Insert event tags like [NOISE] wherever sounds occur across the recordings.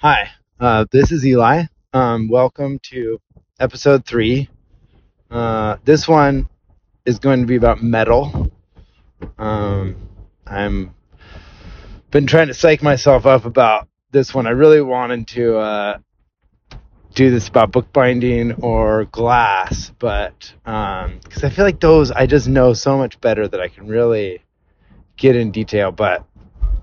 Hi, uh, this is Eli. Um, welcome to episode three. Uh, this one is going to be about metal. Um, I'm been trying to psych myself up about this one. I really wanted to uh, do this about bookbinding or glass, but because I feel like those I just know so much better that I can really get in detail. But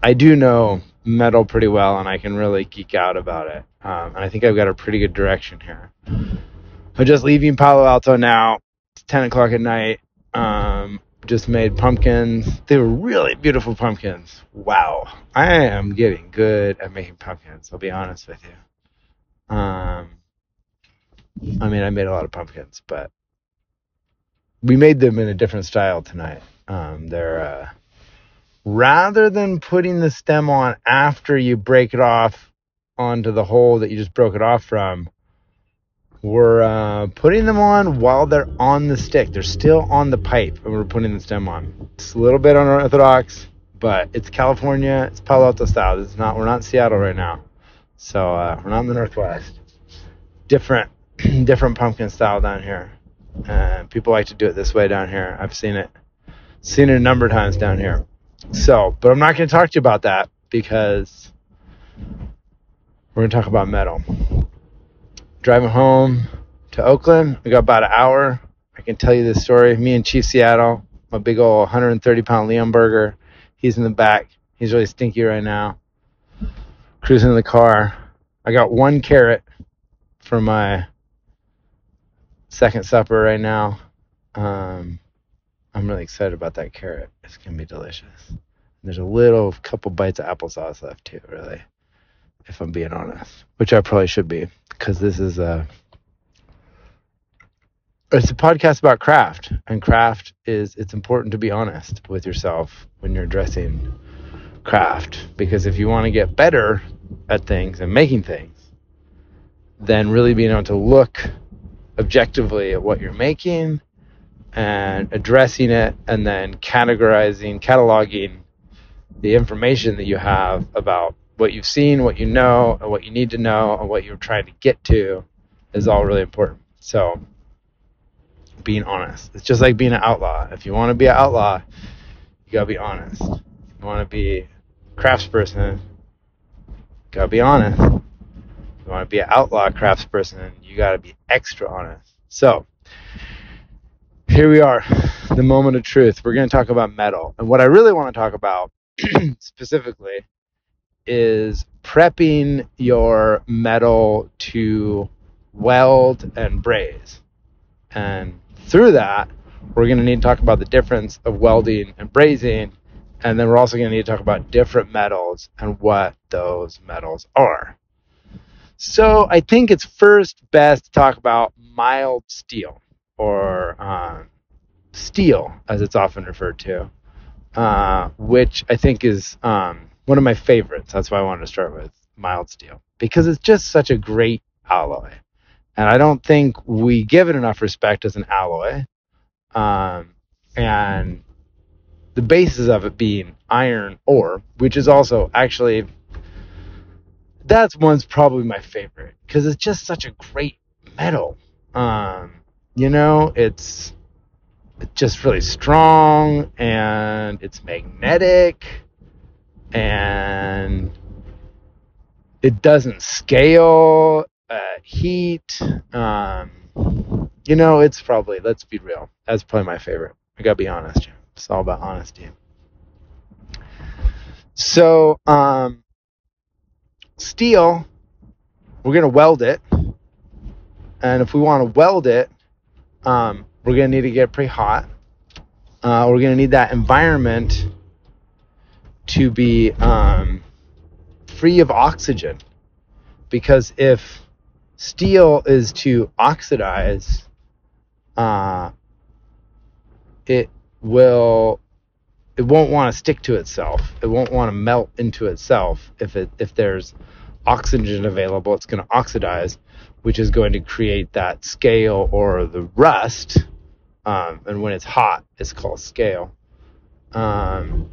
I do know metal pretty well, and I can really geek out about it. Um, and I think I've got a pretty good direction here. I'm just leaving Palo Alto now. It's 10 o'clock at night. Um, just made pumpkins. They were really beautiful pumpkins. Wow. I am getting good at making pumpkins, I'll be honest with you. Um, I mean, I made a lot of pumpkins, but we made them in a different style tonight. Um, they're, uh, rather than putting the stem on after you break it off onto the hole that you just broke it off from, we're uh, putting them on while they're on the stick. They're still on the pipe, and we're putting the stem on. It's a little bit unorthodox, but it's California. It's Palo Alto style. It's not. We're not in Seattle right now, so uh, we're not in the Northwest. Different, [CLEARS THROAT] different pumpkin style down here. And people like to do it this way down here. I've seen it, seen it a number of times down here. So, but I'm not going to talk to you about that because we're going to talk about metal. Driving home to Oakland, we got about an hour. I can tell you this story. Me and Chief Seattle, my big old 130 pound Leonberger, he's in the back. He's really stinky right now. Cruising in the car. I got one carrot for my second supper right now. Um, I'm really excited about that carrot. It's gonna be delicious. There's a little couple bites of applesauce left too, really, if I'm being honest. Which I probably should be, because this is a it's a podcast about craft, and craft is it's important to be honest with yourself when you're addressing craft, because if you want to get better at things and making things, then really being able to look objectively at what you're making and addressing it and then categorizing, cataloging the information that you have about what you've seen, what you know, and what you need to know, and what you're trying to get to is all really important. So, being honest. It's just like being an outlaw. If you want to be an outlaw, you gotta be honest. If you want to be a craftsperson, you gotta be honest. If you want to be an outlaw craftsperson, you gotta be extra honest. So, here we are, the moment of truth. We're going to talk about metal. And what I really want to talk about [CLEARS THROAT] specifically is prepping your metal to weld and braze. And through that, we're going to need to talk about the difference of welding and brazing. And then we're also going to need to talk about different metals and what those metals are. So I think it's first best to talk about mild steel or um, steel, as it's often referred to, uh, which I think is um, one of my favorites. That's why I wanted to start with mild steel because it's just such a great alloy, and I don't think we give it enough respect as an alloy. Um, and the basis of it being iron ore, which is also actually that's one's probably my favorite because it's just such a great metal. Um, you know, it's just really strong and it's magnetic and it doesn't scale at heat. Um, you know, it's probably, let's be real, that's probably my favorite. I gotta be honest. It's all about honesty. So, um, steel, we're gonna weld it. And if we want to weld it, um, we're going to need to get pretty hot. Uh, we're going to need that environment to be um, free of oxygen. Because if steel is to oxidize, uh, it will it won't want to stick to itself. It won't want to melt into itself if it if there's oxygen available. It's going to oxidize, which is going to create that scale or the rust. Um, and when it's hot, it's called scale. Um,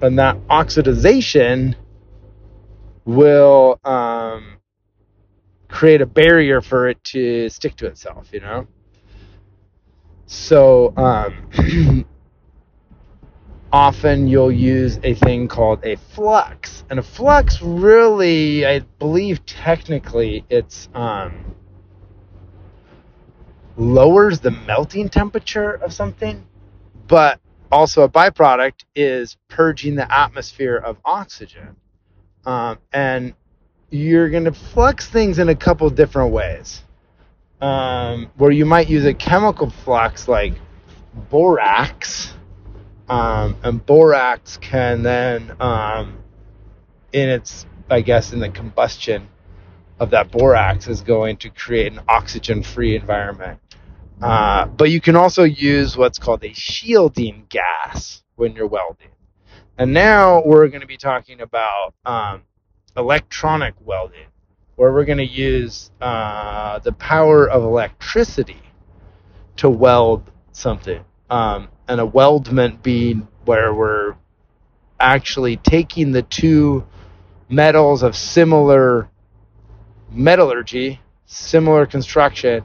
and that oxidization will um, create a barrier for it to stick to itself, you know? So, um, [CLEARS THROAT] often you'll use a thing called a flux. And a flux really, I believe technically, it's um, lowers the melting temperature of something, but also a byproduct is purging the atmosphere of oxygen. Um, and you're going to flux things in a couple different ways. Um, where you might use a chemical flux like borax, um, and borax can then, um, in its, I guess, in the combustion of that borax, is going to create an oxygen-free environment. Uh, but you can also use what's called a shielding gas when you're welding. And now we're going to be talking about um, electronic welding, where we're going to use uh, the power of electricity to weld something. Um, and a weldment being where we're actually taking the two metals of similar metallurgy, similar construction,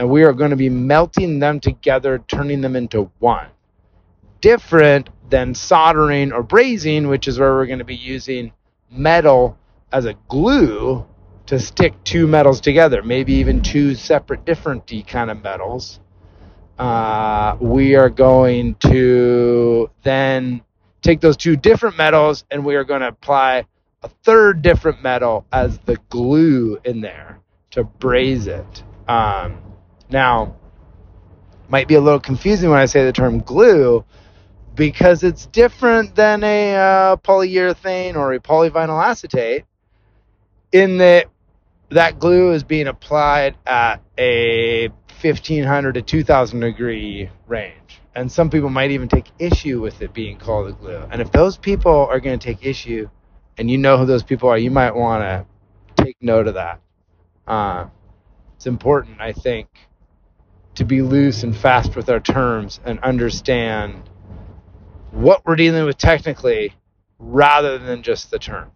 and we are going to be melting them together, turning them into one. Different than soldering or brazing, which is where we're going to be using metal as a glue to stick two metals together, maybe even two separate, different kind of metals. Uh, we are going to then take those two different metals and we are going to apply a third different metal as the glue in there to braze it. Um, now, might be a little confusing when I say the term glue because it's different than a uh, polyurethane or a polyvinyl acetate in that that glue is being applied at a 1500 to 2000 degree range. And some people might even take issue with it being called a glue. And if those people are going to take issue, and you know who those people are, you might want to take note of that. Uh, it's important, I think, to be loose and fast with our terms and understand what we're dealing with technically rather than just the term.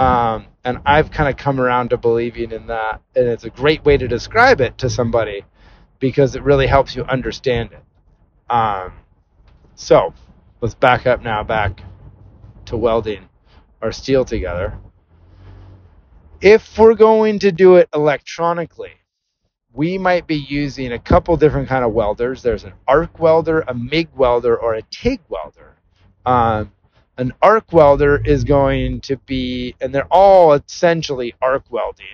Um, and I've kind of come around to believing in that. And it's a great way to describe it to somebody because it really helps you understand it. Um, so let's back up now, back to welding our steel together. If we're going to do it electronically, we might be using a couple different kind of welders. There's an arc welder, a MIG welder, or a TIG welder. Um, an arc welder is going to be, and they're all essentially arc welding.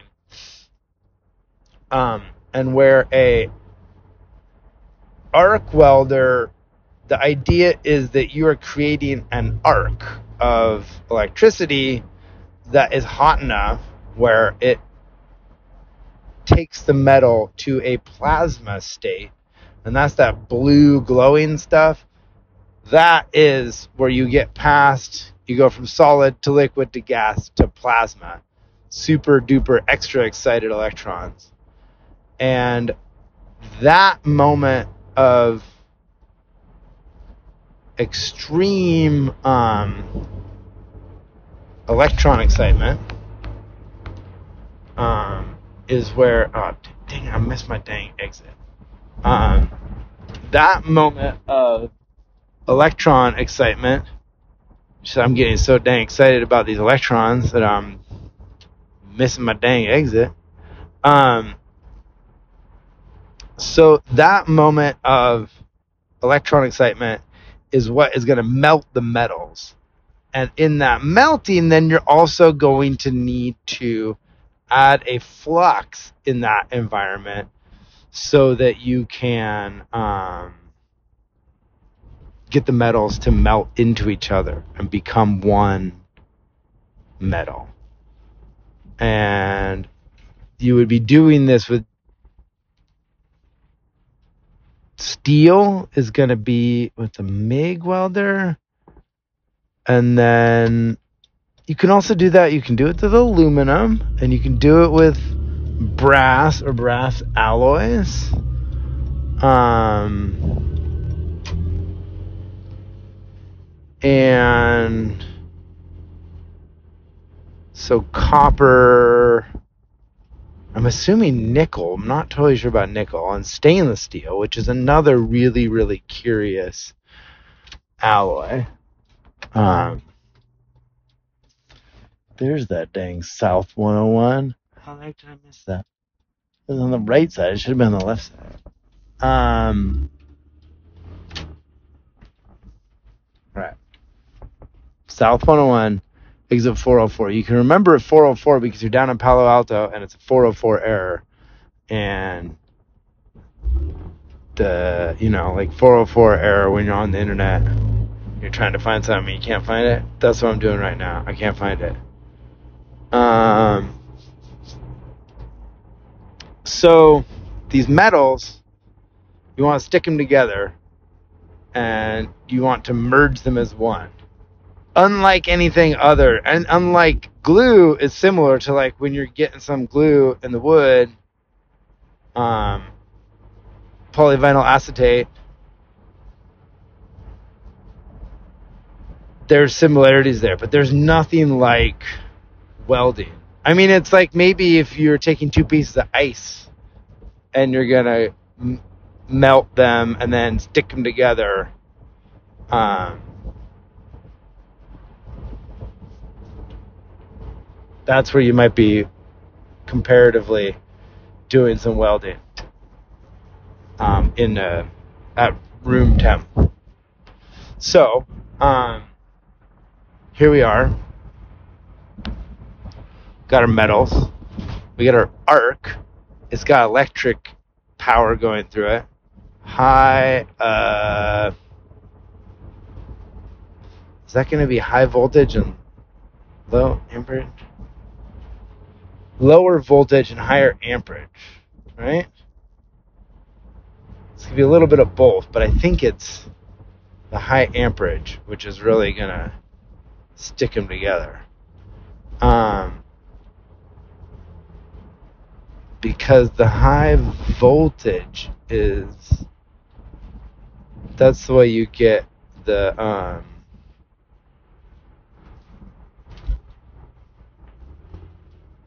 Um, and where a arc welder, the idea is that you are creating an arc of electricity that is hot enough where it takes the metal to a plasma state, and that's that blue glowing stuff that is where you get past, you go from solid to liquid to gas to plasma. Super duper extra excited electrons. And that moment of extreme um, electron excitement um, is where, oh, dang, I missed my dang exit. Um, that moment of electron excitement. So I'm getting so dang excited about these electrons that I'm missing my dang exit. Um, so that moment of electron excitement is what is going to melt the metals. And in that melting, then you're also going to need to add a flux in that environment so that you can um, get the metals to melt into each other and become one metal. And you would be doing this with steel is going to be with a MIG welder. And then you can also do that. You can do it with aluminum and you can do it with brass or brass alloys. Um, and so copper I'm assuming nickel. I'm not totally sure about nickel and stainless steel, which is another really really curious alloy. Um, there's that dang South 101. How the heck did I miss that? It was on the right side. It should have been on the left side. Um, right. South 101, exit 404. You can remember 404 because you're down in Palo Alto and it's a 404 error. And the, you know, like 404 error when you're on the internet, you're trying to find something, and you can't find it. That's what I'm doing right now. I can't find it. Um, so these metals, you want to stick them together and you want to merge them as one. Unlike anything other, and unlike glue, is similar to like when you're getting some glue in the wood, um, polyvinyl acetate. There's similarities there, but there's nothing like welding. I mean, it's like maybe if you're taking two pieces of ice and you're gonna m- melt them and then stick them together. Um, that's where you might be comparatively doing some welding um, in uh, at room temp. So um, here we are got our metals. We got our arc. It's got electric power going through it. High, uh, is that going to be high voltage and low amperage? Lower voltage and higher amperage, right? It's going to be a little bit of both, but I think it's the high amperage, which is really going to stick them together. Um, because the high voltage is that's the way you get the um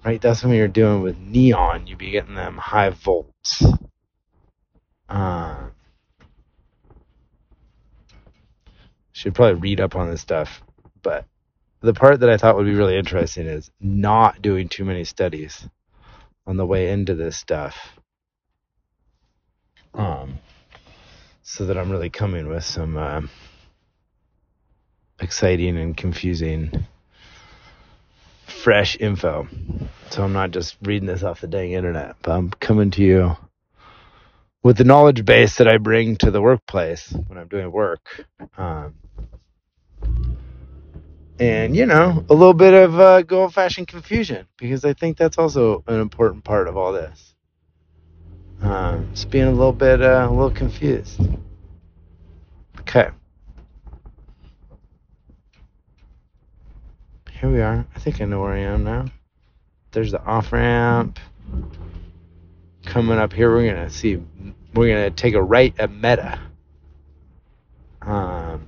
right that's when you're doing with neon you'd be getting them high volts. Um should probably read up on this stuff but the part that i thought would be really interesting is not doing too many studies on the way into this stuff. Um, so that I'm really coming with some uh, exciting and confusing, fresh info. So I'm not just reading this off the dang internet, but I'm coming to you with the knowledge base that I bring to the workplace when I'm doing work. Um, and you know a little bit of uh, good old fashioned confusion because I think that's also an important part of all this. Um, just being a little bit uh, a little confused. Okay. Here we are. I think I know where I am now. There's the off ramp. Coming up here, we're gonna see. We're gonna take a right at Meta. Um,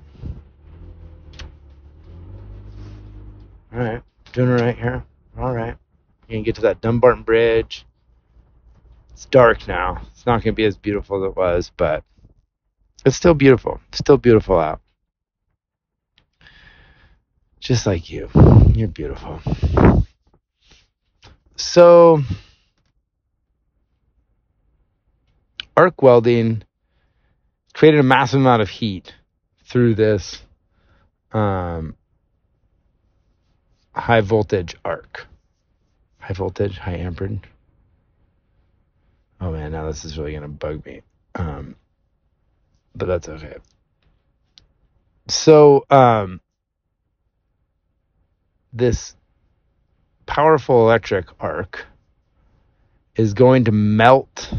All right, doing it right here. All right, you can get to that Dumbarton Bridge. It's dark now. It's not going to be as beautiful as it was, but it's still beautiful. It's still beautiful out. Just like you. You're beautiful. So, arc welding created a massive amount of heat through this um, high voltage arc. High voltage, high amperage. Oh man, now this is really gonna bug me. Um, but that's okay. So, um, this powerful electric arc is going to melt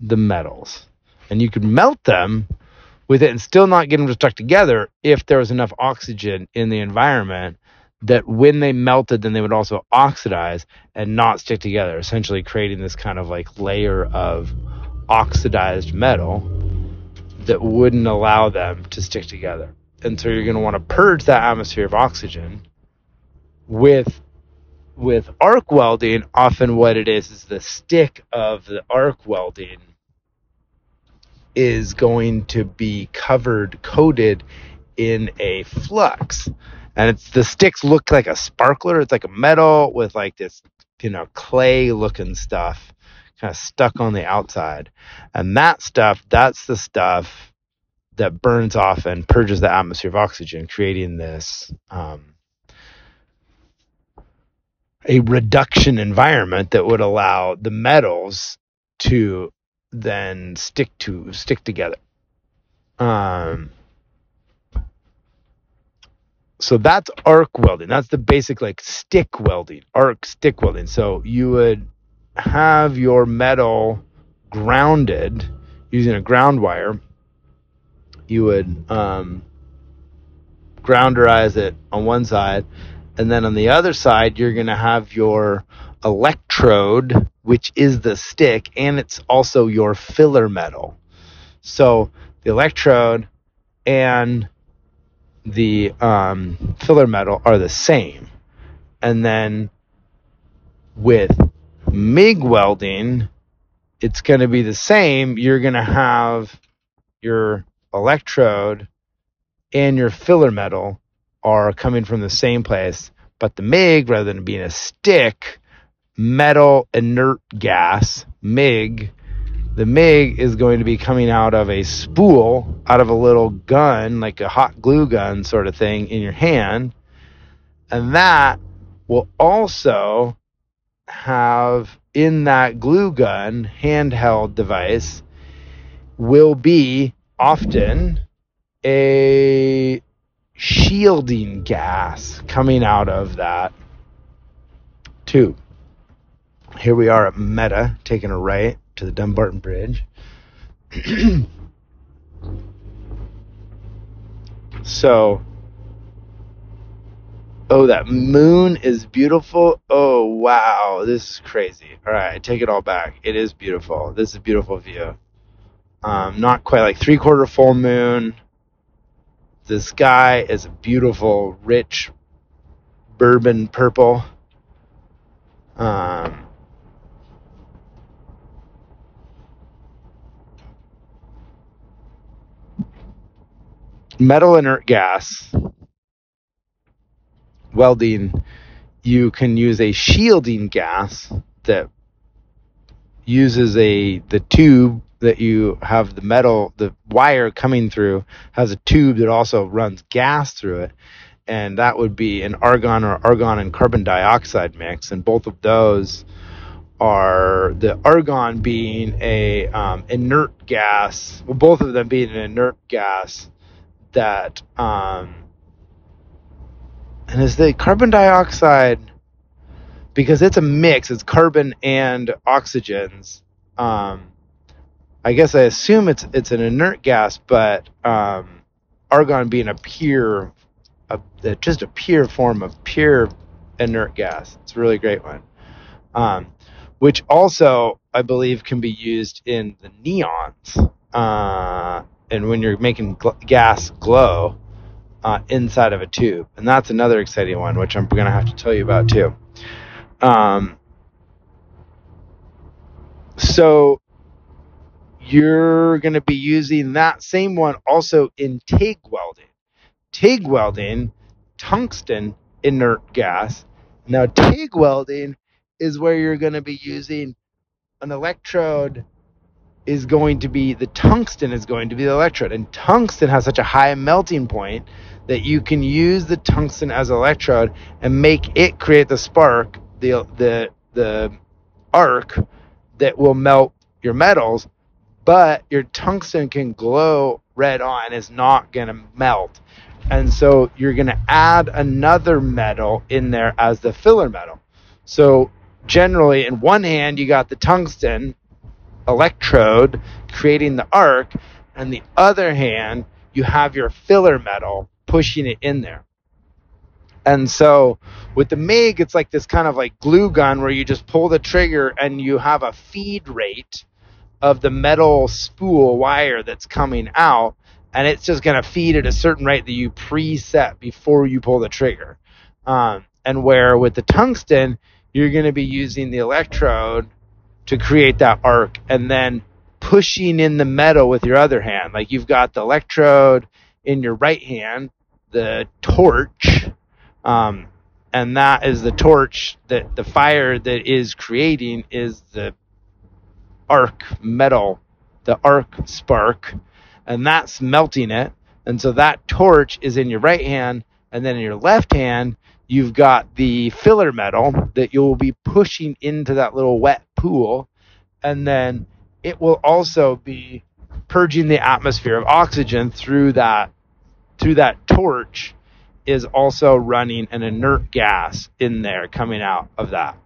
the metals. And you could melt them with it and still not get them to stuck together if there was enough oxygen in the environment that when they melted, then they would also oxidize and not stick together, essentially creating this kind of like layer of oxidized metal that wouldn't allow them to stick together. And so you're going to want to purge that atmosphere of oxygen with with arc welding, often what it is is the stick of the arc welding is going to be covered, coated in a flux. And it's the sticks look like a sparkler. It's like a metal with like this, you know, clay looking stuff kind of stuck on the outside. And that stuff, that's the stuff that burns off and purges the atmosphere of oxygen, creating this um, a reduction environment that would allow the metals to then stick to stick together. Um, so that's arc welding. That's the basic like stick welding, arc stick welding. So you would have your metal grounded using a ground wire. You would um, grounderize it on one side, and then on the other side, you're going to have your electrode, which is the stick, and it's also your filler metal. So the electrode and the um, filler metal are the same. And then with MIG welding, it's going to be the same. You're going to have your electrode and your filler metal are coming from the same place, but the MIG, rather than being a stick, metal inert gas, MIG, the MIG is going to be coming out of a spool, out of a little gun, like a hot glue gun sort of thing in your hand. And that will also have in that glue gun handheld device will be often a shielding gas coming out of that tube. Here we are at Meta, taking a right to the Dumbarton Bridge. [CLEARS THROAT] so, oh, that moon is beautiful. Oh, wow, this is crazy. All right, I take it all back. It is beautiful. This is a beautiful view. Um, not quite like three quarter full moon the sky is a beautiful, rich bourbon purple. Um, metal inert gas welding you can use a shielding gas that uses a the tube that you have the metal, the wire coming through has a tube that also runs gas through it. And that would be an argon or argon and carbon dioxide mix. And both of those are the argon being a um, inert gas, well, both of them being an inert gas that, um, and is the carbon dioxide, because it's a mix, it's carbon and oxygens. Um, I guess I assume it's it's an inert gas, but um, argon being a pure, a, a, just a pure form of pure inert gas. It's a really great one, um, which also I believe can be used in the neons, uh, and when you're making gl- gas glow uh, inside of a tube, and that's another exciting one, which I'm going to have to tell you about too. Um, so you're going to be using that same one also in TIG welding. TIG welding, tungsten inert gas. Now, TIG welding is where you're going to be using an electrode is going to be the tungsten is going to be the electrode. And tungsten has such a high melting point that you can use the tungsten as electrode and make it create the spark the the the arc that will melt your metals but your tungsten can glow red on is not going to melt. And so you're going to add another metal in there as the filler metal. So generally in one hand you got the tungsten electrode creating the arc and the other hand you have your filler metal pushing it in there and so with the MIG, it's like this kind of like glue gun where you just pull the trigger and you have a feed rate of the metal spool wire that's coming out, and it's just going to feed at a certain rate that you preset before you pull the trigger. Um, And where with the tungsten, you're going to be using the electrode to create that arc and then pushing in the metal with your other hand. Like you've got the electrode in your right hand, the torch, um, and that is the torch that the fire that is creating is the arc metal, the arc spark, and that's melting it. And so that torch is in your right hand, and then in your left hand, you've got the filler metal that you'll be pushing into that little wet pool, and then it will also be purging the atmosphere of oxygen through that through that torch is also running an inert gas in there coming out of that.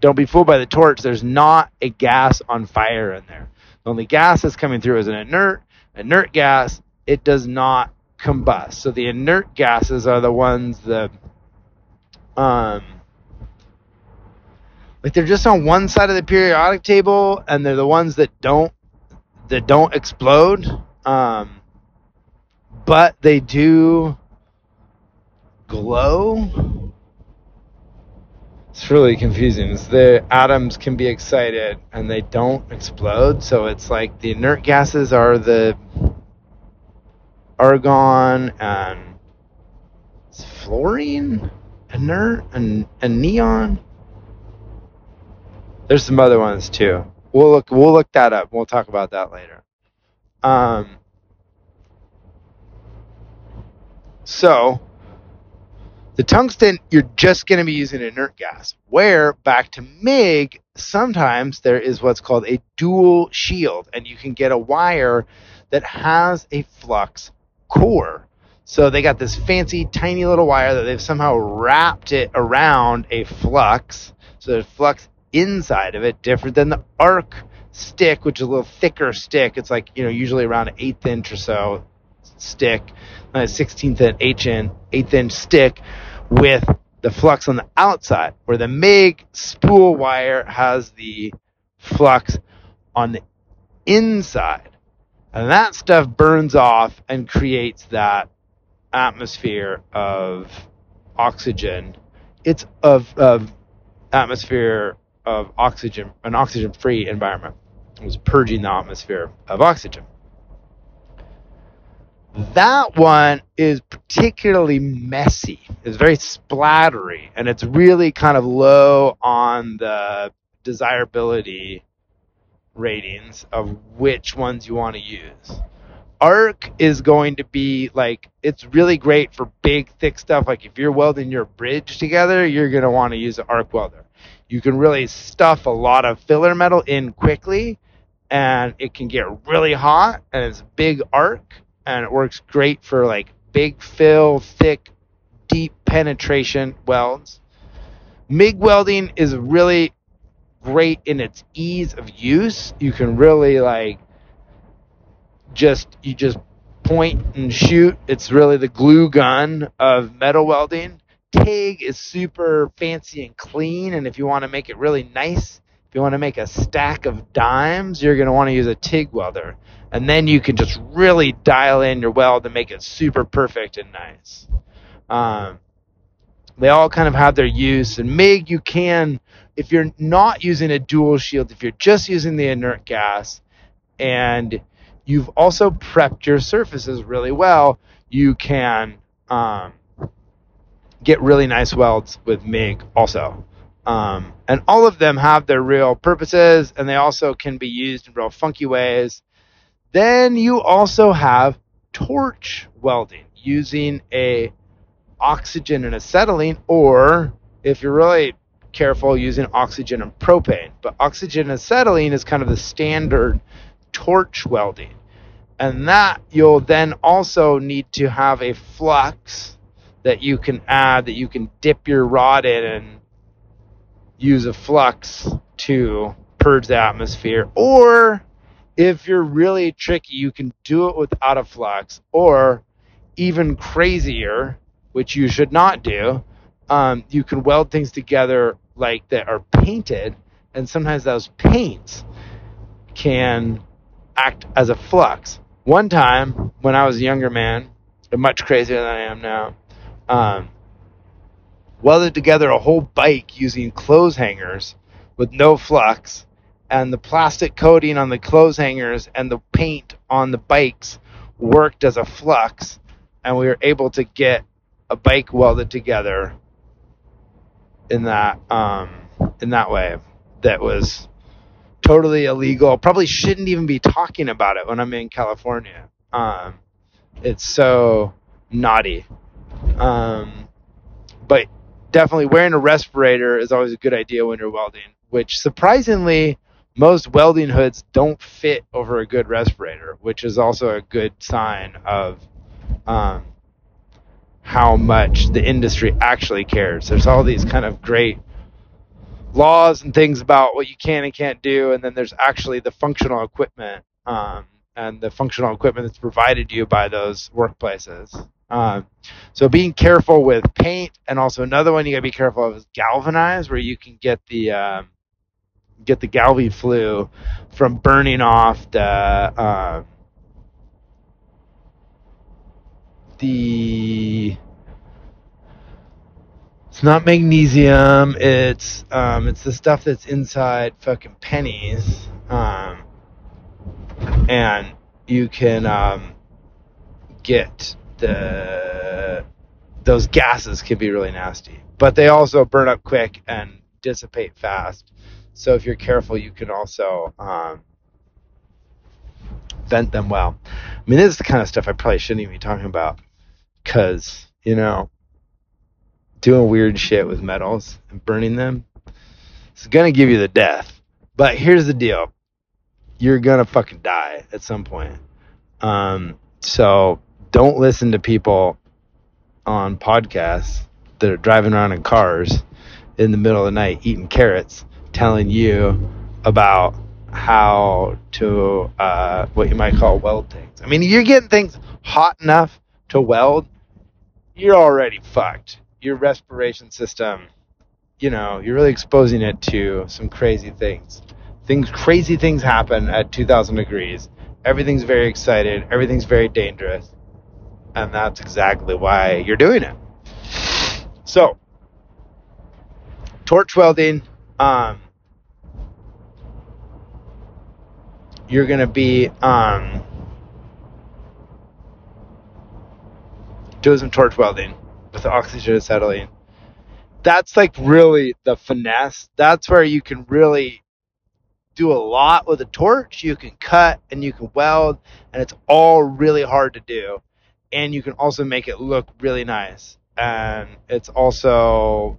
Don't be fooled by the torch. There's not a gas on fire in there. The only gas that's coming through is an inert, inert gas. It does not combust. So the inert gases are the ones that um, like they're just on one side of the periodic table, and they're the ones that don't that don't explode. Um, but they do glow. It's really confusing. It's the atoms can be excited and they don't explode, so it's like the inert gases are the argon and fluorine inert and, and neon. There's some other ones too. We'll look we'll look that up. We'll talk about that later. Um, so the tungsten, you're just going to be using inert gas. Where back to MIG, sometimes there is what's called a dual shield, and you can get a wire that has a flux core. So they got this fancy tiny little wire that they've somehow wrapped it around a flux. So there's flux inside of it, different than the arc stick, which is a little thicker stick. It's like, you know, usually around an eighth inch or so stick, a 16th inch, eighth inch, eighth inch stick with the flux on the outside, where the MIG spool wire has the flux on the inside. And that stuff burns off and creates that atmosphere of oxygen. It's of, of atmosphere of oxygen, an oxygen free environment. It was purging the atmosphere of oxygen. That one is particularly messy. It's very splattery and it's really kind of low on the desirability ratings of which ones you want to use arc is going to be like it's really great for big thick stuff. Like if you're welding your bridge together you're going to want to use an arc welder. You can really stuff a lot of filler metal in quickly and it can get really hot and it's big arc and it works great for like big fill thick deep penetration welds. Mig welding is really great in its ease of use. You can really like just you just point and shoot. It's really the glue gun of metal welding. TIG is super fancy and clean, and if you want to make it really nice, if you want to make a stack of dimes, you're going to want to use a TIG welder. And then you can just really dial in your weld and make it super perfect and nice. Um, they all kind of have their use. And MIG, you can, if you're not using a dual shield, if you're just using the inert gas, and you've also prepped your surfaces really well, you can um, get really nice welds with MIG also. Um, and all of them have their real purposes, and they also can be used in real funky ways. Then you also have torch welding using a oxygen and acetylene, or if you're really careful, using oxygen and propane. But oxygen and acetylene is kind of the standard torch welding. And that you'll then also need to have a flux that you can add, that you can dip your rod in and use a flux to purge the atmosphere. Or if you're really tricky, you can do it without a flux. Or even crazier, which you should not do, um, you can weld things together like that are painted, and sometimes those paints can act as a flux. One time, when I was a younger man, much crazier than I am now, um, welded together a whole bike using clothes hangers with no flux, and the plastic coating on the clothes hangers and the paint on the bikes worked as a flux, and we were able to get a bike welded together in that um, in that way that was totally illegal. Probably shouldn't even be talking about it when I'm in California. Um, it's so naughty. Um, but definitely wearing a respirator is always a good idea when you're welding, which surprisingly, most welding hoods don't fit over a good respirator, which is also a good sign of um, how much the industry actually cares. There's all these kind of great laws and things about what you can and can't do, and then there's actually the functional equipment um, and the functional equipment that's provided you by those workplaces. Um, so being careful with paint, and also another one you gotta be careful of is galvanized, where you can get the um, get the galvi flue from burning off the uh, the it's not magnesium. It's um, it's the stuff that's inside fucking pennies, um, and you can um, get the those gases can be really nasty, but they also burn up quick and dissipate fast. So if you're careful, you can also um, vent them well. I mean, this is the kind of stuff I probably shouldn't even be talking about because you know doing weird shit with metals and burning them it's gonna give you the death. But here's the deal: you're gonna fucking die at some point. Um, so don't listen to people on podcasts that are driving around in cars in the middle of the night eating carrots telling you about how to uh, what you might call weld things. I mean, you're getting things hot enough to weld, you're already fucked. Your respiration system, you know, you're really exposing it to some crazy things. Things, crazy things happen at 2,000 degrees. Everything's very excited. Everything's very dangerous and that's exactly why you're doing it. So, torch welding, um, you're going to be um, doing some torch welding with oxygen acetylene. That's like really the finesse. That's where you can really do a lot with a torch. You can cut and you can weld, and it's all really hard to do and you can also make it look really nice. And it's also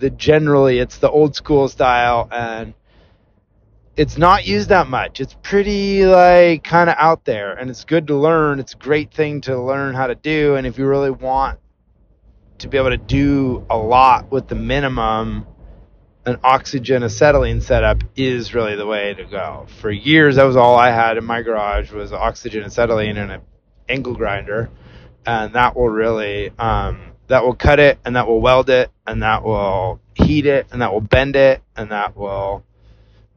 the generally it's the old school style and it's not used that much. It's pretty like kind of out there and it's good to learn. It's a great thing to learn how to do and if you really want to be able to do a lot with the minimum an oxygen acetylene setup is really the way to go. For years that was all I had in my garage was oxygen acetylene and an angle grinder and that will really um, that will cut it and that will weld it and that will heat it and that will bend it and that will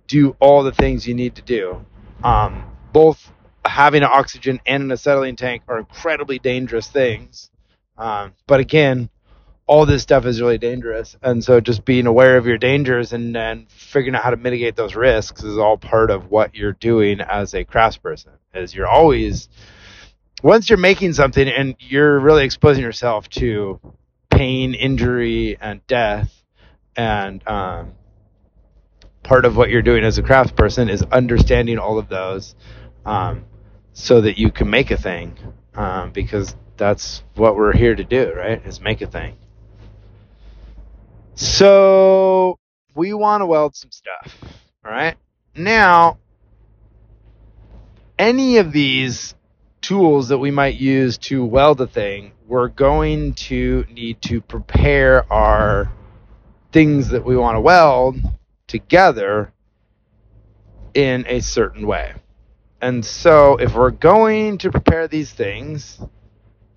do all the things you need to do. Um, both having an oxygen and an acetylene tank are incredibly dangerous things. Um, but again, all this stuff is really dangerous. And so just being aware of your dangers and then figuring out how to mitigate those risks is all part of what you're doing as a craftsperson. Is you're always once you're making something and you're really exposing yourself to pain, injury, and death, and um, part of what you're doing as a craftsperson is understanding all of those um, so that you can make a thing um, because that's what we're here to do, right? Is make a thing. So we want to weld some stuff, all right? Now, any of these tools that we might use to weld a thing, we're going to need to prepare our things that we want to weld together in a certain way. And so, if we're going to prepare these things,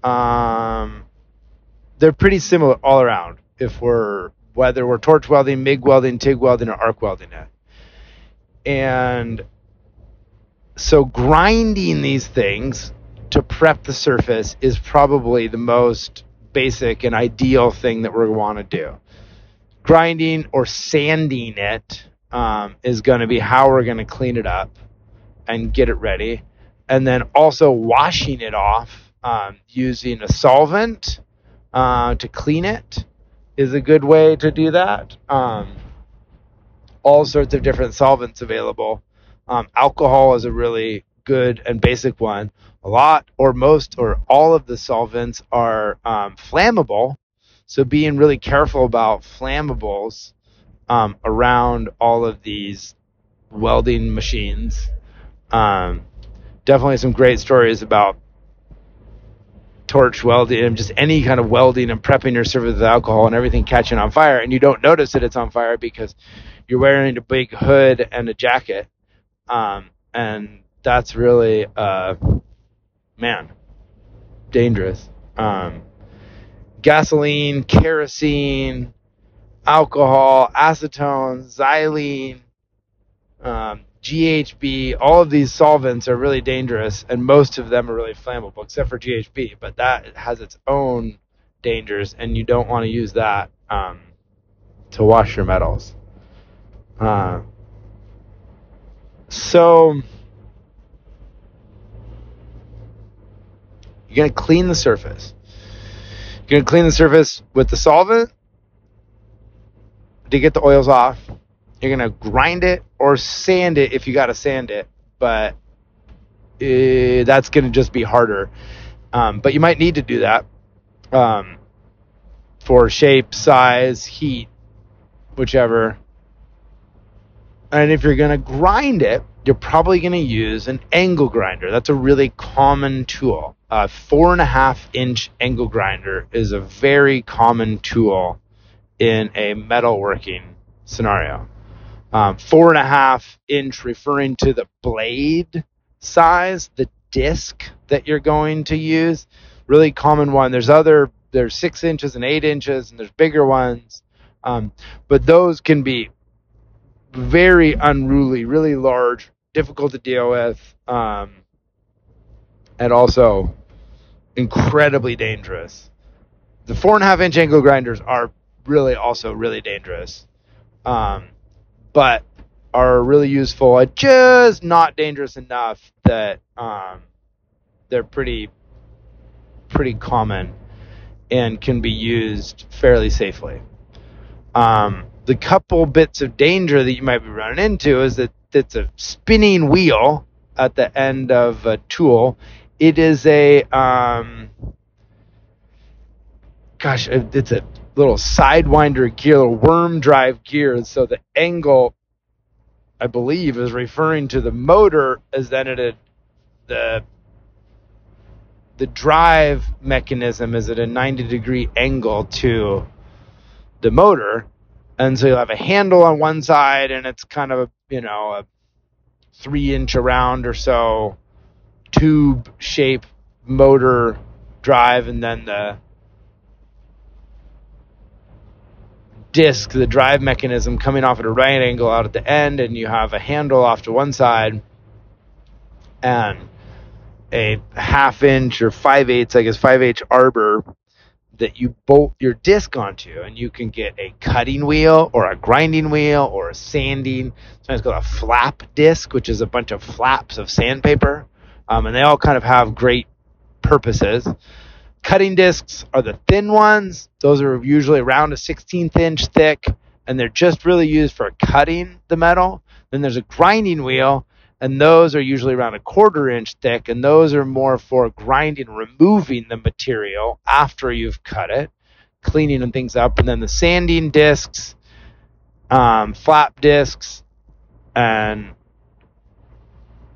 um, they're pretty similar all around. If we're whether we're torch welding, MIG welding, TIG welding, or arc welding it, and so grinding these things to prep the surface is probably the most basic and ideal thing that we want to do. grinding or sanding it um, is going to be how we're going to clean it up and get it ready. And then also washing it off um, using a solvent uh, to clean it is a good way to do that. Um, all sorts of different solvents available. Um, alcohol is a really good and basic one. A lot or most or all of the solvents are um, flammable. So being really careful about flammables um, around all of these welding machines. Um, definitely some great stories about torch welding and just any kind of welding and prepping your surface with alcohol and everything catching on fire and you don't notice that it's on fire because you're wearing a big hood and a jacket. Um, and that's really uh, man dangerous. Um, gasoline kerosene alcohol acetone xylene um, GHB, all of these solvents are really dangerous, and most of them are really flammable, except for GHB. But that has its own dangers, and you don't want to use that um, to wash your metals. Uh, so you're gonna clean the surface. You're gonna clean the surface with the solvent to get the oils off you're gonna grind it or sand it if you got to sand it, but uh, that's gonna just be harder. Um, but you might need to do that um, for shape, size, heat, whichever. And if you're gonna grind it, you're probably gonna use an angle grinder. That's a really common tool. A four and a half inch angle grinder is a very common tool in a metalworking scenario um, four and a half inch referring to the blade size, the disc that you're going to use. Really common one. There's other, there's six inches and eight inches, and there's bigger ones. Um, but those can be very unruly, really large, difficult to deal with, um, and also incredibly dangerous. The four and a half inch angle grinders are really also really dangerous. Um, but are really useful. Just not dangerous enough that um, they're pretty pretty common and can be used fairly safely. Um, the couple bits of danger that you might be running into is that it's a spinning wheel at the end of a tool. It is a um, gosh, it's a little sidewinder gear, little worm drive gear. So the angle, I believe, is referring to the motor as then it the the drive mechanism is at a 90 degree angle to the motor. And so you'll have a handle on one side and it's kind of, a you know, a three inch around or so tube shape motor drive and then the disc, the drive mechanism coming off at a right angle out at the end, and you have a handle off to one side and a half inch or five eighths, I guess five eighths arbor that you bolt your disc onto, and you can get a cutting wheel or a grinding wheel or a sanding. Sometimes called a flap disc, which is a bunch of flaps of sandpaper, um, and they all kind of have great purposes. Cutting discs are the thin ones. Those are usually around a 16th inch thick, and they're just really used for cutting the metal. Then there's a grinding wheel, and those are usually around a quarter inch thick, and those are more for grinding, removing the material after you've cut it, cleaning things up. And then the sanding discs, um, flap discs, and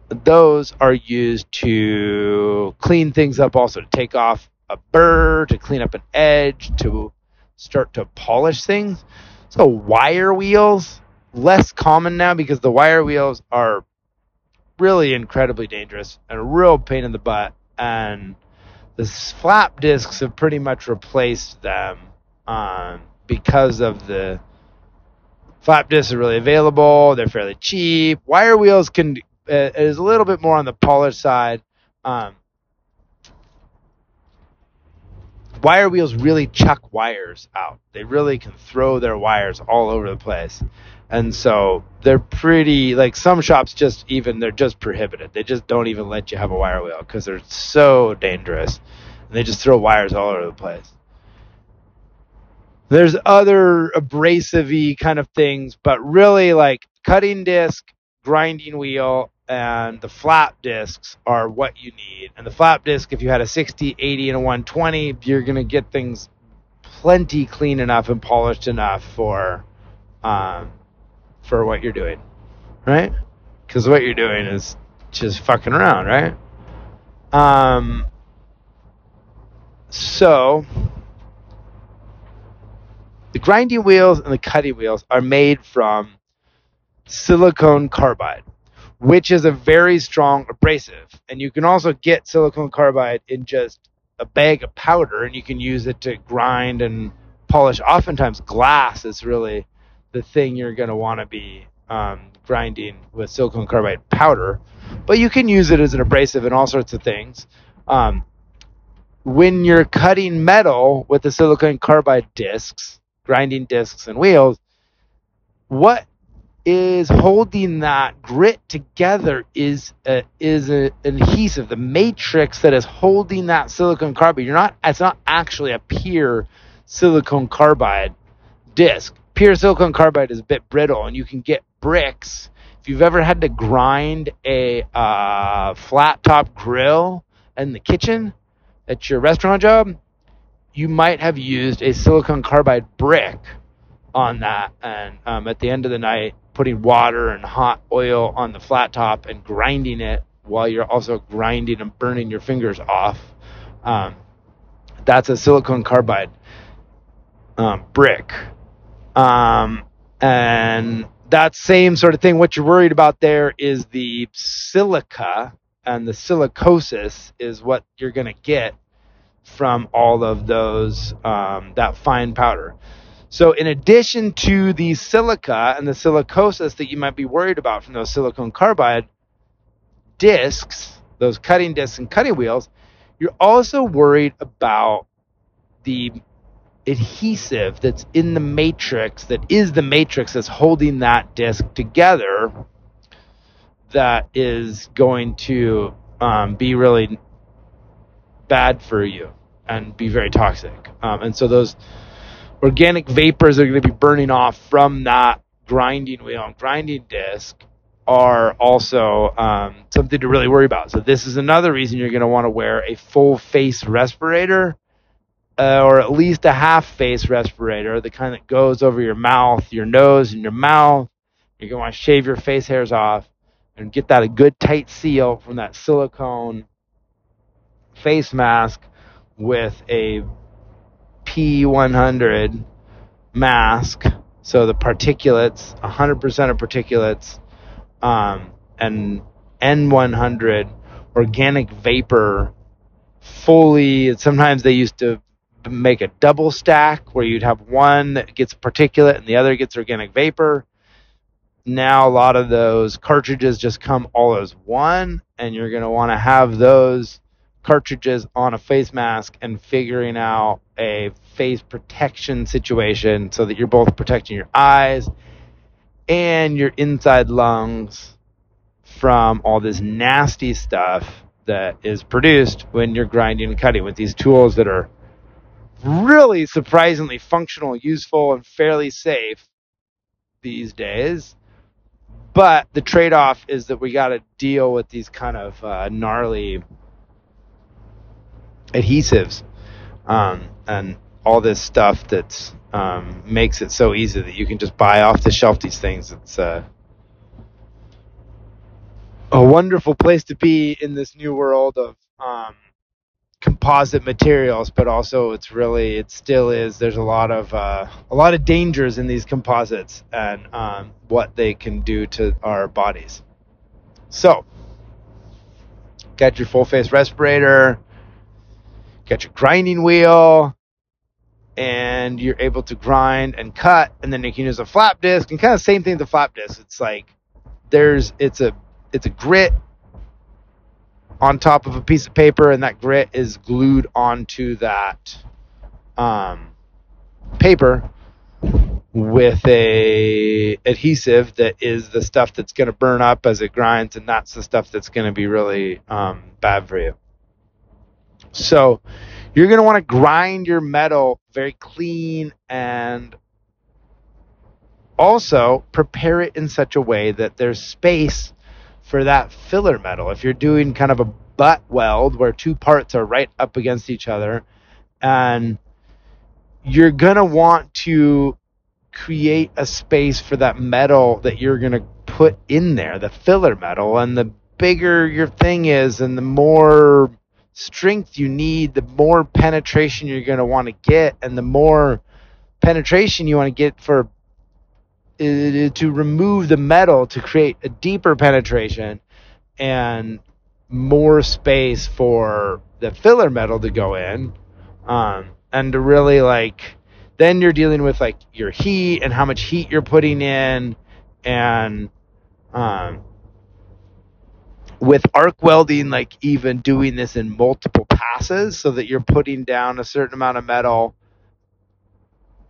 those are used to clean things up also to take off a burr, to clean up an edge, to start to polish things. So wire wheels, less common now because the wire wheels are really incredibly dangerous and a real pain in the butt. And the flap discs have pretty much replaced them um, because of the flap discs are really available. They're fairly cheap. Wire wheels can uh, is a little bit more on the polished side. Um, wire wheels really chuck wires out. They really can throw their wires all over the place. And so they're pretty like some shops just even they're just prohibited. They just don't even let you have a wire wheel because they're so dangerous. And they just throw wires all over the place. There's other abrasive kind of things, but really like cutting disc, grinding wheel, and the flap discs are what you need. And the flap disc, if you had a 60, 80, and a 120, you're going to get things plenty clean enough and polished enough for um, for what you're doing, right? Because what you're doing is just fucking around, right? Um, so the grinding wheels and the cutting wheels are made from silicon carbide which is a very strong abrasive. And you can also get silicon carbide in just a bag of powder and you can use it to grind and polish. Oftentimes, glass is really the thing you're going to want to be um, grinding with silicon carbide powder, but you can use it as an abrasive in all sorts of things. Um, when you're cutting metal with the silicon carbide discs, grinding discs and wheels, what is holding that grit together is a, is a, an adhesive, the matrix that is holding that silicon carbide. You're not it's not actually a pure silicon carbide disc. Pure silicon carbide is a bit brittle, and you can get bricks. If you've ever had to grind a uh, flat top grill in the kitchen at your restaurant job, you might have used a silicon carbide brick on that, and um, at the end of the night, putting water and hot oil on the flat top and grinding it while you're also grinding and burning your fingers off. Um, that's a silicon carbide um, brick. Um, and that same sort of thing, what you're worried about there is the silica and the silicosis is what you're going to get from all of those, um, that fine powder. So, in addition to the silica and the silicosis that you might be worried about from those silicon carbide discs, those cutting discs and cutting wheels, you're also worried about the adhesive that's in the matrix, that is the matrix that's holding that disc together, that is going to um, be really bad for you and be very toxic. Um, and so, those organic vapors are going to be burning off from that grinding wheel and grinding disc are also um, something to really worry about. So this is another reason you're going to want to wear a full face respirator uh, or at least a half face respirator, the kind that goes over your mouth, your nose, and your mouth. You're going to want to shave your face hairs off and get that a good tight seal from that silicone face mask with a P100 mask, so the particulates, 100% of particulates, um, and N100 organic vapor fully. Sometimes they used to make a double stack where you'd have one that gets particulate and the other gets organic vapor. Now a lot of those cartridges just come all as one, and you're going to want to have those cartridges on a face mask and figuring out a face protection situation so that you're both protecting your eyes and your inside lungs from all this nasty stuff that is produced when you're grinding and cutting with these tools that are really surprisingly functional, useful, and fairly safe these days. But the trade off is that we got to deal with these kind of uh, gnarly adhesives um, and all this stuff that um, makes it so easy that you can just buy off the shelf these things. It's uh, a wonderful place to be in this new world of um, composite materials, but also it's really it still is. There's a lot of uh, a lot of dangers in these composites and um, what they can do to our bodies. So, get your full face respirator get your grinding wheel, and you're able to grind and cut, and then you can use a flap disc, and kind of same thing with the flap disc. It's like there's it's a it's a grit on top of a piece of paper, and that grit is glued onto that um, paper with a adhesive that is the stuff that's going to burn up as it grinds, and that's the stuff that's going to be really um, bad for you. So you're going to want to grind your metal very clean and also prepare it in such a way that there's space for that filler metal. If you're doing kind of a butt weld where two parts are right up against each other and you're going to want to create a space for that metal that you're going to put in there, the filler metal. And the bigger your thing is and the more strength you need, the more penetration you're going to want to get. And the more penetration you want to get for uh, to remove the metal to create a deeper penetration and more space for the filler metal to go in um, and to really like then you're dealing with like your heat and how much heat you're putting in and um, with arc welding like even doing this in multiple passes so that you're putting down a certain amount of metal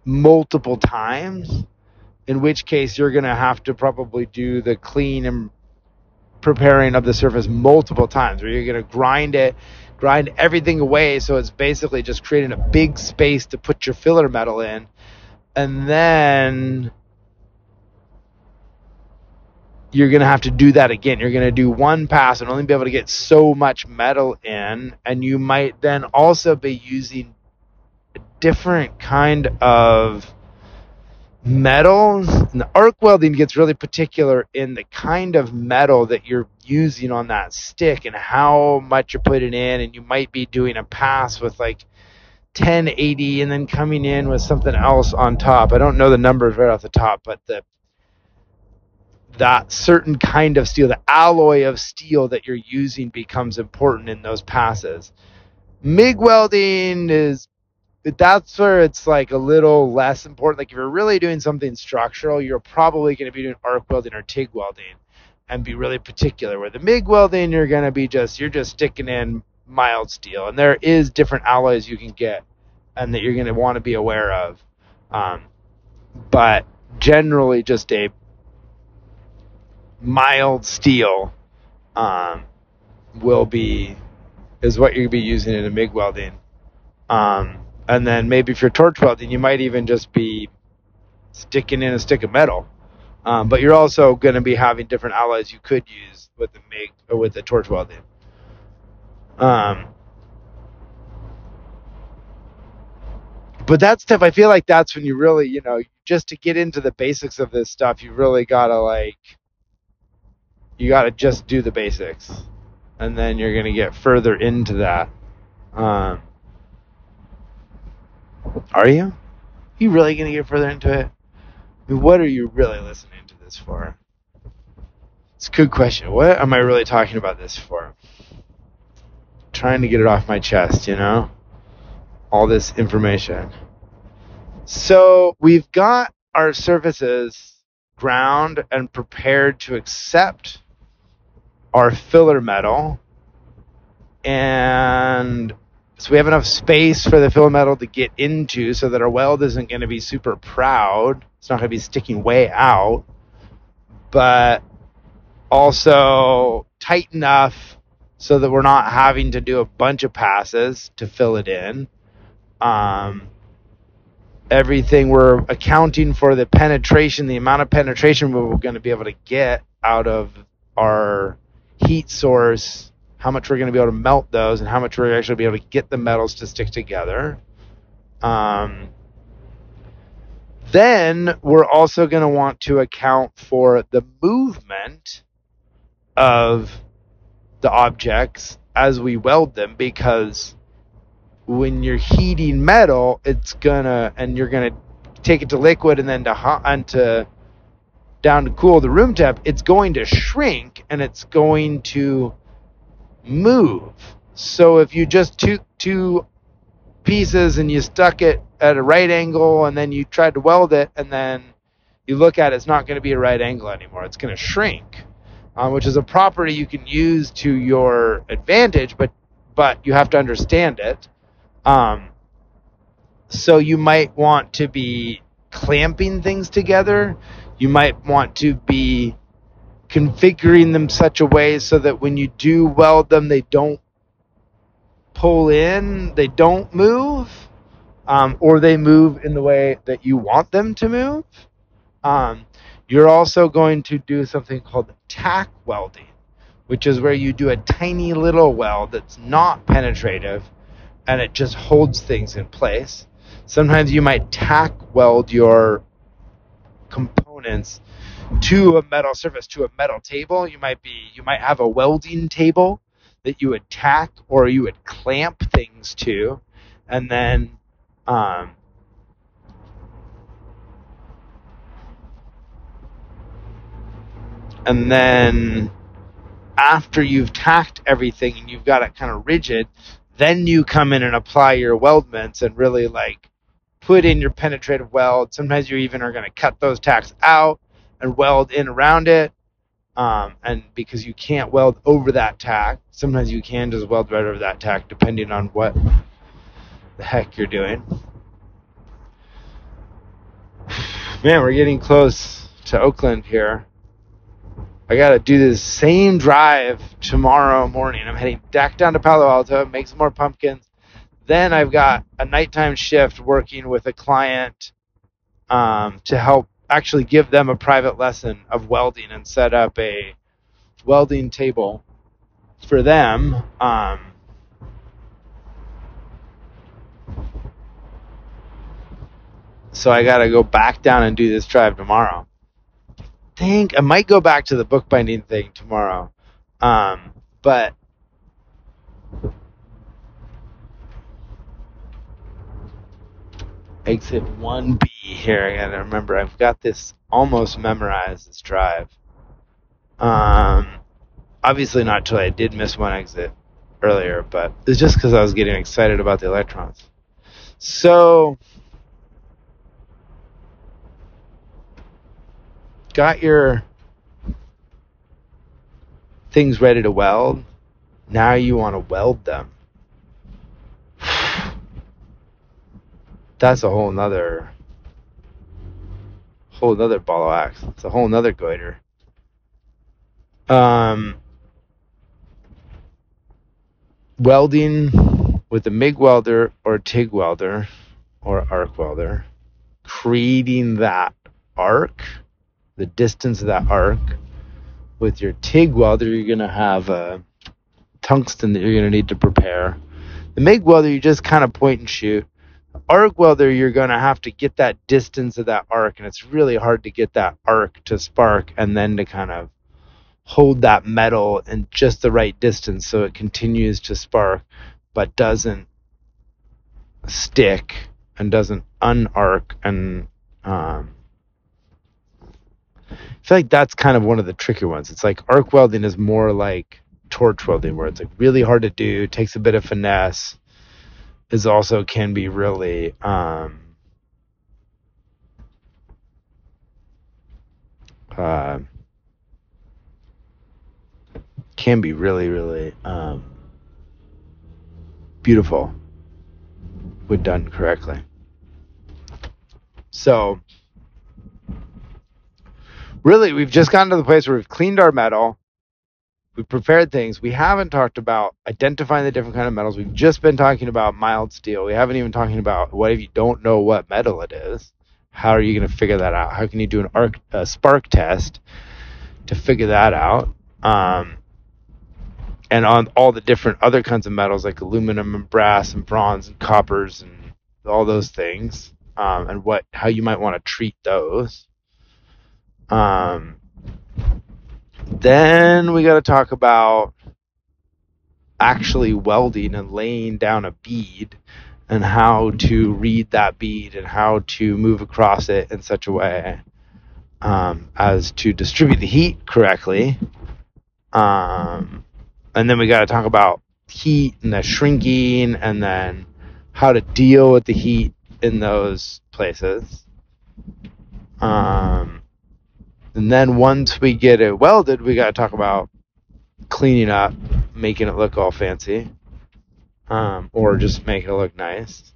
multiple times in which case you're going to have to probably do the clean and preparing of the surface multiple times where you're going to grind it grind everything away so it's basically just creating a big space to put your filler metal in. And then you're going to have to do that again. You're going to do one pass and only be able to get so much metal in and you might then also be using a different kind of metals and the arc welding gets really particular in the kind of metal that you're using on that stick and how much you're putting in and you might be doing a pass with like 1080 and then coming in with something else on top. I don't know the numbers right off the top but the that certain kind of steel the alloy of steel that you're using becomes important in those passes mig welding is that's where it's like a little less important. Like if you're really doing something structural, you're probably going to be doing arc welding or TIG welding and be really particular. Where the MIG welding, you're going to be just you're just sticking in mild steel, and there is different alloys you can get and that you're going to want to be aware of. Um, but generally, just a mild steel um, will be is what you'll be using in a MIG welding. Um, and then maybe if you're torch welding, you might even just be sticking in a stick of metal. Um, but you're also going to be having different alloys you could use with the MIG or with the torch welding. Um, but that stuff, I feel like that's when you really, you know, just to get into the basics of this stuff, you really gotta like, you gotta just do the basics, and then you're gonna get further into that. Um, are you? You really going to get further into it? I mean, what are you really listening to this for? It's a good question. What am I really talking about this for? trying to get it off my chest, you know? All this information. So we've got our surfaces ground and prepared to accept our filler metal and so we have enough space for the filler metal to get into so that our weld isn't going to be super proud. It's not going to be sticking way out, but also tight enough so that we're not having to do a bunch of passes to fill it in. Um, everything we're accounting for the penetration, the amount of penetration we're going to be able to get out of our heat source how much we're going to be able to melt those, and how much we're actually be able to get the metals to stick together. Um, then we're also going to want to account for the movement of the objects as we weld them because when you're heating metal, it's gonna and you're gonna take it to liquid and then to hot and to down to cool the room temp, it's going to shrink and it's going to move. So if you just took two pieces and you stuck it at a right angle and then you tried to weld it and then you look at it, it's not going to be a right angle anymore. It's going to shrink, um, which is a property you can use to your advantage, but but you have to understand it. Um, so you might want to be clamping things together. You might want to be configuring them such a way so that when you do weld them, they don't pull in, they don't move, um, or they move in the way that you want them to move. Um, you're also going to do something called tack welding, which is where you do a tiny little weld that's not penetrative and it just holds things in place. Sometimes you might tack weld your components to a metal surface, to a metal table. You might be you might have a welding table that you would tack or you would clamp things to, and then um, and then after you've tacked everything and you've got it kind of rigid, then you come in and apply your weldments and really like put in your penetrative weld. Sometimes you even are going to cut those tacks out and weld in around it. Um, and because you can't weld over that tack, sometimes you can just weld right over that tack, depending on what the heck you're doing. [SIGHS] Man, we're getting close to Oakland here. I got to do this same drive tomorrow morning. I'm heading back down to Palo Alto, make some more pumpkins. Then I've got a nighttime shift working with a client um, to help actually give them a private lesson of welding and set up a welding table for them. Um, so I got to go back down and do this drive tomorrow think I might go back to the bookbinding thing tomorrow. Um, but exit 1B here. I gotta remember, I've got this almost memorized, this drive. Um, obviously not till I did miss one exit earlier, but it's just because I was getting excited about the electrons. So, got your things ready to weld. Now you want to weld them. That's a whole nother whole nother ball of wax. It's a whole nother goiter. Um, welding with a MIG welder or TIG welder or arc welder, creating that arc the distance of that arc. With your TIG welder, you're going to have a tungsten that you're going to need to prepare. The MIG welder, you just kind of point and shoot. Arc welder, you're going to have to get that distance of that arc, and it's really hard to get that arc to spark and then to kind of hold that metal in just the right distance so it continues to spark but doesn't stick and doesn't unarc and um, I feel like that's kind of one of the tricky ones. It's like arc welding is more like torch welding, where it's like really hard to do, takes a bit of finesse, is also can be really um, uh, can be really really um, beautiful when done correctly. So really, we've just gotten to the place where we've cleaned our metal, we've prepared things. We haven't talked about identifying the different kind of metals. We've just been talking about mild steel. We haven't even talking about what if you don't know what metal it is. How are you going to figure that out? How can you do an arc a spark test to figure that out? Um, and on all the different other kinds of metals like aluminum and brass and bronze and coppers and all those things, um, and what how you might want to treat those. Um, then we got to talk about actually welding and laying down a bead and how to read that bead and how to move across it in such a way um, as to distribute the heat correctly. Um, and then we got to talk about heat and the shrinking and then how to deal with the heat in those places. Um, and then once we get it welded, we got to talk about cleaning up, making it look all fancy, um, or just making it look nice.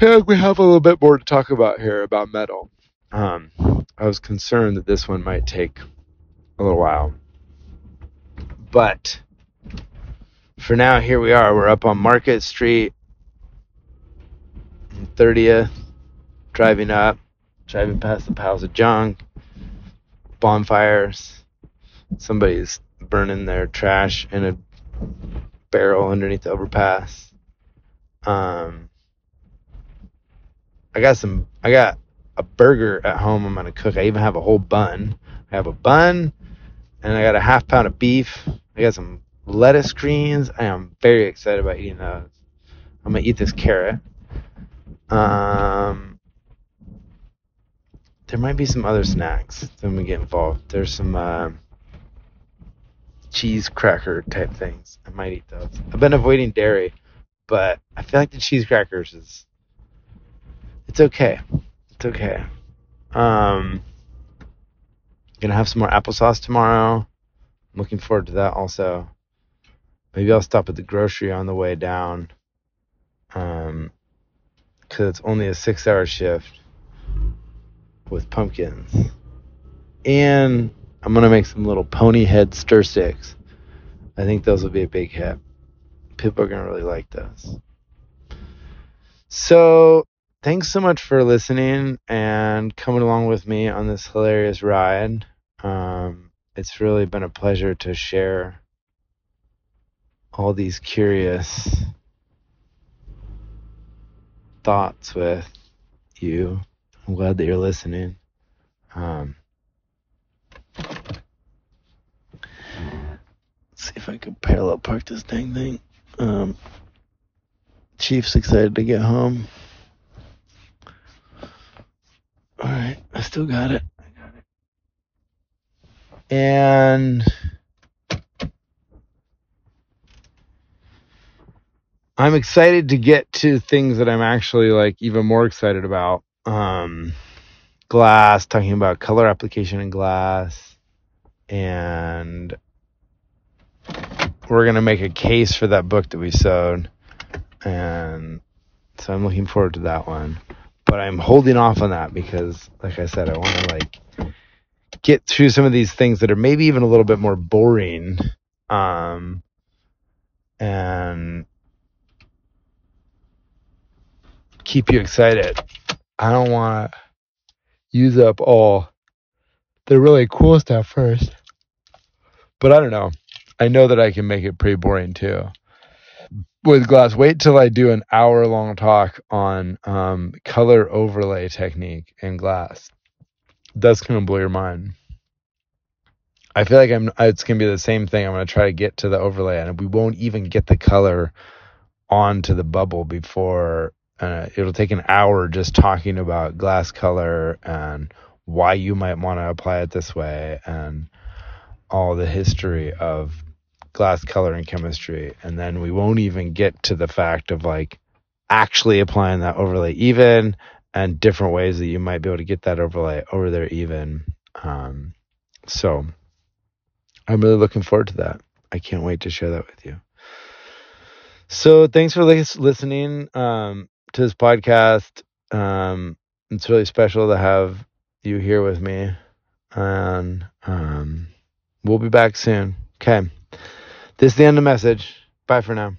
Like we have a little bit more to talk about here about metal. Um, I was concerned that this one might take a little while. But for now, here we are. We're up on Market Street, 30th, driving up, driving past the piles of junk, bonfires. Somebody's burning their trash in a barrel underneath the overpass. Um, I got some. I got a burger at home. I'm gonna cook. I even have a whole bun. I have a bun, and I got a half pound of beef. I got some lettuce greens. I am very excited about eating those. I'm gonna eat this carrot. Um, there might be some other snacks that we get involved. There's some uh, cheese cracker type things. I might eat those. I've been avoiding dairy, but I feel like the cheese crackers is it's okay. It's okay. Um, gonna have some more applesauce tomorrow. I'm looking forward to that also. Maybe I'll stop at the grocery on the way down. Um, cause it's only a six hour shift with pumpkins. And I'm gonna make some little pony head stir sticks. I think those will be a big hit. People are gonna really like those. So thanks so much for listening and coming along with me on this hilarious ride. Um, it's really been a pleasure to share all these curious thoughts with you. I'm glad that you're listening. Um, see if I can parallel park this dang thing. Um, Chief's excited to get home. All right, I still got it. Got it. And I'm excited to get to things that I'm actually like even more excited about. Um, glass, talking about color application in glass, and we're gonna make a case for that book that we sewed, and so I'm looking forward to that one. But I'm holding off on that because, like I said, I want to like get through some of these things that are maybe even a little bit more boring, um, and keep you excited. I don't want to use up all the really cool stuff first. But I don't know. I know that I can make it pretty boring too. With glass, wait till I do an hour long talk on um, color overlay technique in glass. That's gonna blow your mind. I feel like I'm. It's gonna be the same thing. I'm gonna try to get to the overlay, and we won't even get the color onto the bubble before uh, it'll take an hour just talking about glass color and why you might want to apply it this way and all the history of glass color and chemistry. And then we won't even get to the fact of like actually applying that overlay even and different ways that you might be able to get that overlay over there even. Um, so i'm really looking forward to that. I can't wait to share that with you. So thanks for listening. Um, to this podcast. Um, it's really special to have you here with me, and um, we'll be back soon. Okay, this is the end of the message. Bye for now.